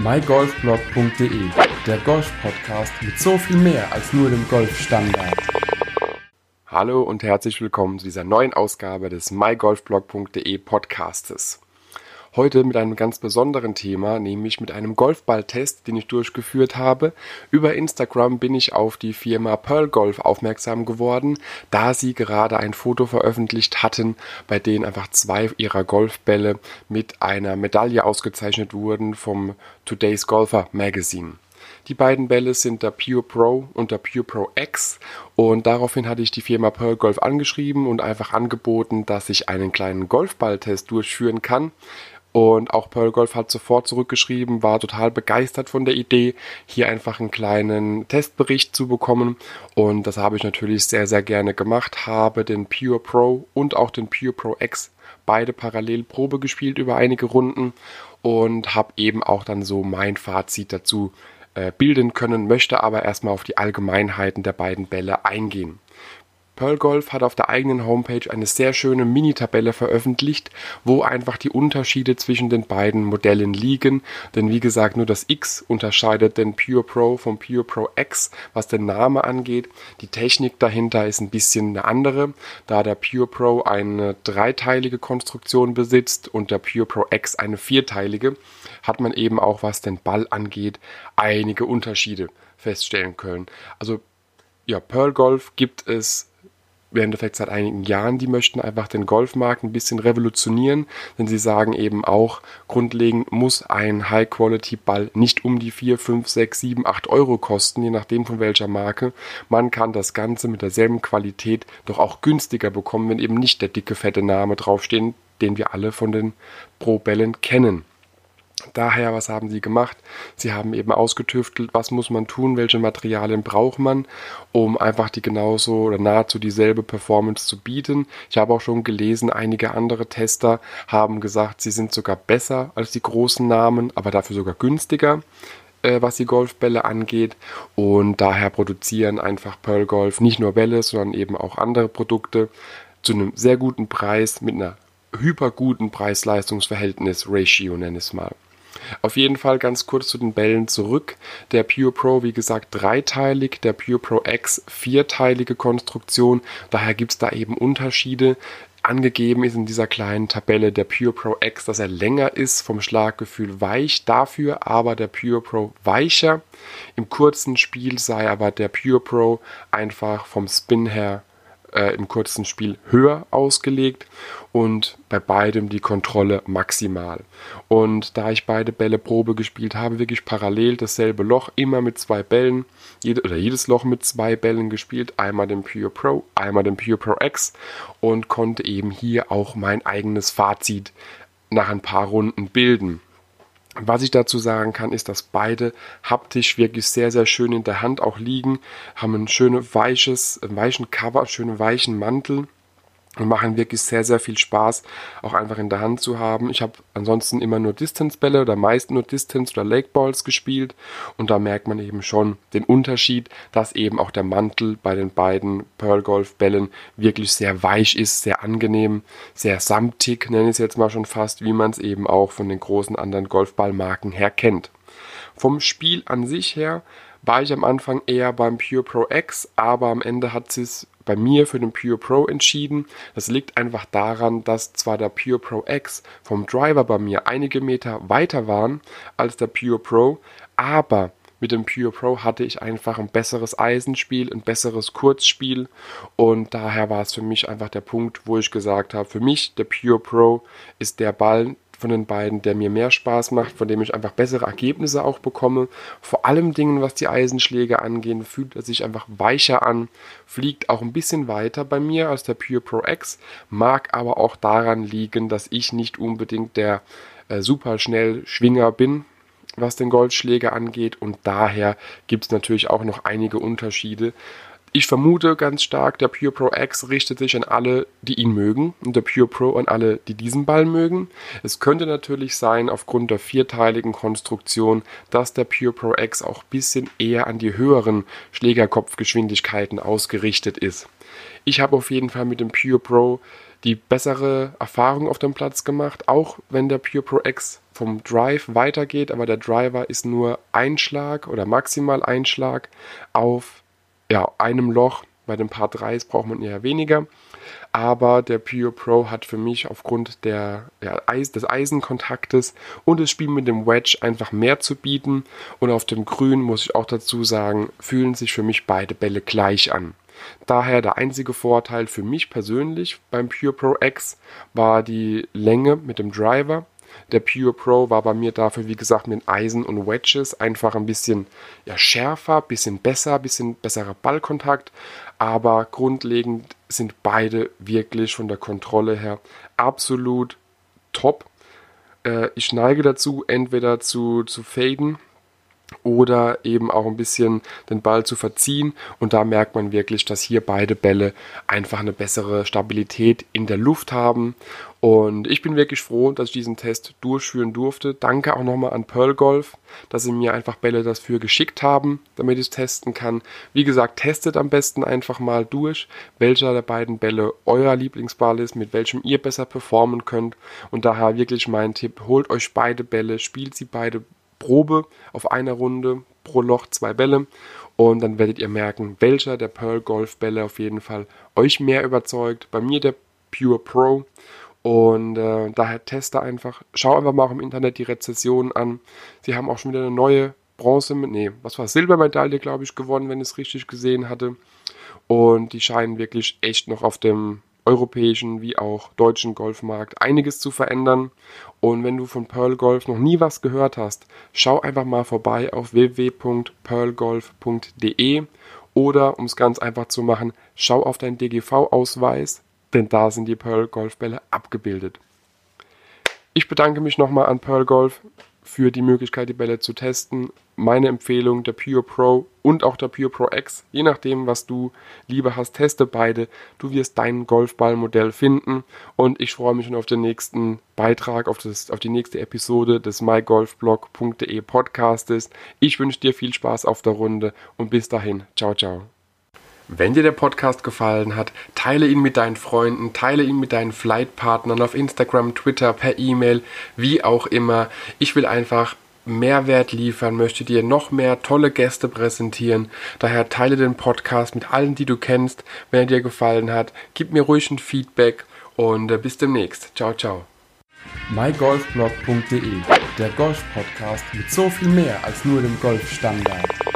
mygolfblog.de, der Golf-Podcast mit so viel mehr als nur dem Golfstandard. Hallo und herzlich willkommen zu dieser neuen Ausgabe des mygolfblog.de Podcastes. Heute mit einem ganz besonderen Thema, nämlich mit einem Golfballtest, den ich durchgeführt habe. Über Instagram bin ich auf die Firma Pearl Golf aufmerksam geworden, da sie gerade ein Foto veröffentlicht hatten, bei dem einfach zwei ihrer Golfbälle mit einer Medaille ausgezeichnet wurden vom Today's Golfer Magazine. Die beiden Bälle sind der Pure Pro und der Pure Pro X und daraufhin hatte ich die Firma Pearl Golf angeschrieben und einfach angeboten, dass ich einen kleinen Golfballtest durchführen kann und auch Pearl Golf hat sofort zurückgeschrieben, war total begeistert von der Idee, hier einfach einen kleinen Testbericht zu bekommen. Und das habe ich natürlich sehr, sehr gerne gemacht. Habe den Pure Pro und auch den Pure Pro X beide parallel Probe gespielt über einige Runden und habe eben auch dann so mein Fazit dazu äh, bilden können, möchte aber erstmal auf die Allgemeinheiten der beiden Bälle eingehen. Pearl Golf hat auf der eigenen Homepage eine sehr schöne Mini-Tabelle veröffentlicht, wo einfach die Unterschiede zwischen den beiden Modellen liegen. Denn wie gesagt, nur das X unterscheidet den Pure Pro vom Pure Pro X, was den Namen angeht. Die Technik dahinter ist ein bisschen eine andere, da der Pure Pro eine dreiteilige Konstruktion besitzt und der Pure Pro X eine vierteilige, hat man eben auch, was den Ball angeht, einige Unterschiede feststellen können. Also ja, Pearl Golf gibt es im Endeffekt seit einigen Jahren, die möchten einfach den Golfmarkt ein bisschen revolutionieren, denn sie sagen eben auch, grundlegend muss ein High-Quality-Ball nicht um die 4, 5, 6, 7, 8 Euro kosten, je nachdem von welcher Marke. Man kann das Ganze mit derselben Qualität doch auch günstiger bekommen, wenn eben nicht der dicke, fette Name draufsteht, den wir alle von den Pro-Bällen kennen. Daher, was haben sie gemacht? Sie haben eben ausgetüftelt, was muss man tun, welche Materialien braucht man, um einfach die genauso oder nahezu dieselbe Performance zu bieten. Ich habe auch schon gelesen, einige andere Tester haben gesagt, sie sind sogar besser als die großen Namen, aber dafür sogar günstiger äh, was die Golfbälle angeht. Und daher produzieren einfach Pearl Golf nicht nur Bälle, sondern eben auch andere Produkte zu einem sehr guten Preis mit einer hyperguten Preis-Leistungs-Verhältnis Ratio, nenne ich es mal. Auf jeden Fall ganz kurz zu den Bällen zurück. Der Pure Pro, wie gesagt, dreiteilig, der Pure Pro X vierteilige Konstruktion. Daher gibt es da eben Unterschiede. Angegeben ist in dieser kleinen Tabelle der Pure Pro X, dass er länger ist, vom Schlaggefühl weich, dafür aber der Pure Pro weicher. Im kurzen Spiel sei aber der Pure Pro einfach vom Spin her äh, im kurzen Spiel höher ausgelegt und bei beidem die Kontrolle maximal. Und da ich beide Bälle Probe gespielt habe, wirklich parallel dasselbe Loch, immer mit zwei Bällen, jede, oder jedes Loch mit zwei Bällen gespielt, einmal den Pure Pro, einmal den Pure Pro X und konnte eben hier auch mein eigenes Fazit nach ein paar Runden bilden. Was ich dazu sagen kann, ist, dass beide haptisch wirklich sehr, sehr schön in der Hand auch liegen, haben ein schönes weiches, weichen Cover, schönen weichen Mantel und machen wirklich sehr, sehr viel Spaß, auch einfach in der Hand zu haben. Ich habe ansonsten immer nur Distance-Bälle oder meist nur Distance- oder Lake-Balls gespielt und da merkt man eben schon den Unterschied, dass eben auch der Mantel bei den beiden Pearl Golf-Bällen wirklich sehr weich ist, sehr angenehm, sehr samtig, nenne ich es jetzt mal schon fast, wie man es eben auch von den großen anderen Golfballmarken her kennt. Vom Spiel an sich her war ich am Anfang eher beim Pure Pro X, aber am Ende hat es bei mir für den Pure Pro entschieden. Das liegt einfach daran, dass zwar der Pure Pro X vom Driver bei mir einige Meter weiter waren als der Pure Pro, aber mit dem Pure Pro hatte ich einfach ein besseres Eisenspiel, ein besseres Kurzspiel und daher war es für mich einfach der Punkt, wo ich gesagt habe, für mich der Pure Pro ist der Ball, von den beiden, der mir mehr Spaß macht, von dem ich einfach bessere Ergebnisse auch bekomme. Vor allem Dingen, was die Eisenschläge angehen, fühlt er sich einfach weicher an, fliegt auch ein bisschen weiter bei mir als der Pure Pro X, mag aber auch daran liegen, dass ich nicht unbedingt der äh, super schnell Schwinger bin, was den Goldschläger angeht. Und daher gibt es natürlich auch noch einige Unterschiede, ich vermute ganz stark, der Pure Pro X richtet sich an alle, die ihn mögen und der Pure Pro an alle, die diesen Ball mögen. Es könnte natürlich sein, aufgrund der vierteiligen Konstruktion, dass der Pure Pro X auch ein bisschen eher an die höheren Schlägerkopfgeschwindigkeiten ausgerichtet ist. Ich habe auf jeden Fall mit dem Pure Pro die bessere Erfahrung auf dem Platz gemacht, auch wenn der Pure Pro X vom Drive weitergeht, aber der Driver ist nur ein Schlag oder maximal ein Schlag auf ja, einem Loch. Bei den Paar 3 braucht man eher weniger. Aber der Pure Pro hat für mich aufgrund der, ja, des Eisenkontaktes und das Spiel mit dem Wedge einfach mehr zu bieten. Und auf dem Grün muss ich auch dazu sagen, fühlen sich für mich beide Bälle gleich an. Daher der einzige Vorteil für mich persönlich beim Pure Pro X war die Länge mit dem Driver. Der Pure Pro war bei mir dafür, wie gesagt, mit Eisen und Wedges einfach ein bisschen ja, schärfer, bisschen besser, bisschen besserer Ballkontakt. Aber grundlegend sind beide wirklich von der Kontrolle her absolut top. Äh, ich neige dazu, entweder zu, zu faden oder eben auch ein bisschen den Ball zu verziehen. Und da merkt man wirklich, dass hier beide Bälle einfach eine bessere Stabilität in der Luft haben. Und ich bin wirklich froh, dass ich diesen Test durchführen durfte. Danke auch nochmal an Pearl Golf, dass sie mir einfach Bälle dafür geschickt haben, damit ich es testen kann. Wie gesagt, testet am besten einfach mal durch, welcher der beiden Bälle euer Lieblingsball ist, mit welchem ihr besser performen könnt. Und daher wirklich mein Tipp, holt euch beide Bälle, spielt sie beide Probe auf einer Runde pro Loch zwei Bälle und dann werdet ihr merken, welcher der Pearl Golf Bälle auf jeden Fall euch mehr überzeugt. Bei mir der Pure Pro und äh, daher teste einfach. Schau einfach mal auch im Internet die Rezession an. Sie haben auch schon wieder eine neue Bronze, nee, was war Silbermedaille, glaube ich, gewonnen, wenn ich es richtig gesehen hatte. Und die scheinen wirklich echt noch auf dem europäischen wie auch deutschen Golfmarkt einiges zu verändern. Und wenn du von Pearl Golf noch nie was gehört hast, schau einfach mal vorbei auf www.pearlgolf.de oder um es ganz einfach zu machen, schau auf deinen DGV-Ausweis, denn da sind die Pearl Golfbälle abgebildet. Ich bedanke mich nochmal an Pearl Golf für die Möglichkeit, die Bälle zu testen. Meine Empfehlung, der Pure Pro und auch der Pure Pro X. Je nachdem, was du lieber hast, teste beide. Du wirst dein Golfballmodell finden. Und ich freue mich schon auf den nächsten Beitrag, auf, das, auf die nächste Episode des mygolfblog.de Podcastes. Ich wünsche dir viel Spaß auf der Runde und bis dahin. Ciao, ciao. Wenn dir der Podcast gefallen hat, teile ihn mit deinen Freunden, teile ihn mit deinen Flightpartnern auf Instagram, Twitter, per E-Mail, wie auch immer. Ich will einfach Mehrwert liefern, möchte dir noch mehr tolle Gäste präsentieren. Daher teile den Podcast mit allen, die du kennst. Wenn er dir gefallen hat, gib mir ruhig ein Feedback und äh, bis demnächst. Ciao, ciao. mygolfblog.de, der Golf-Podcast mit so viel mehr als nur dem Golfstandard.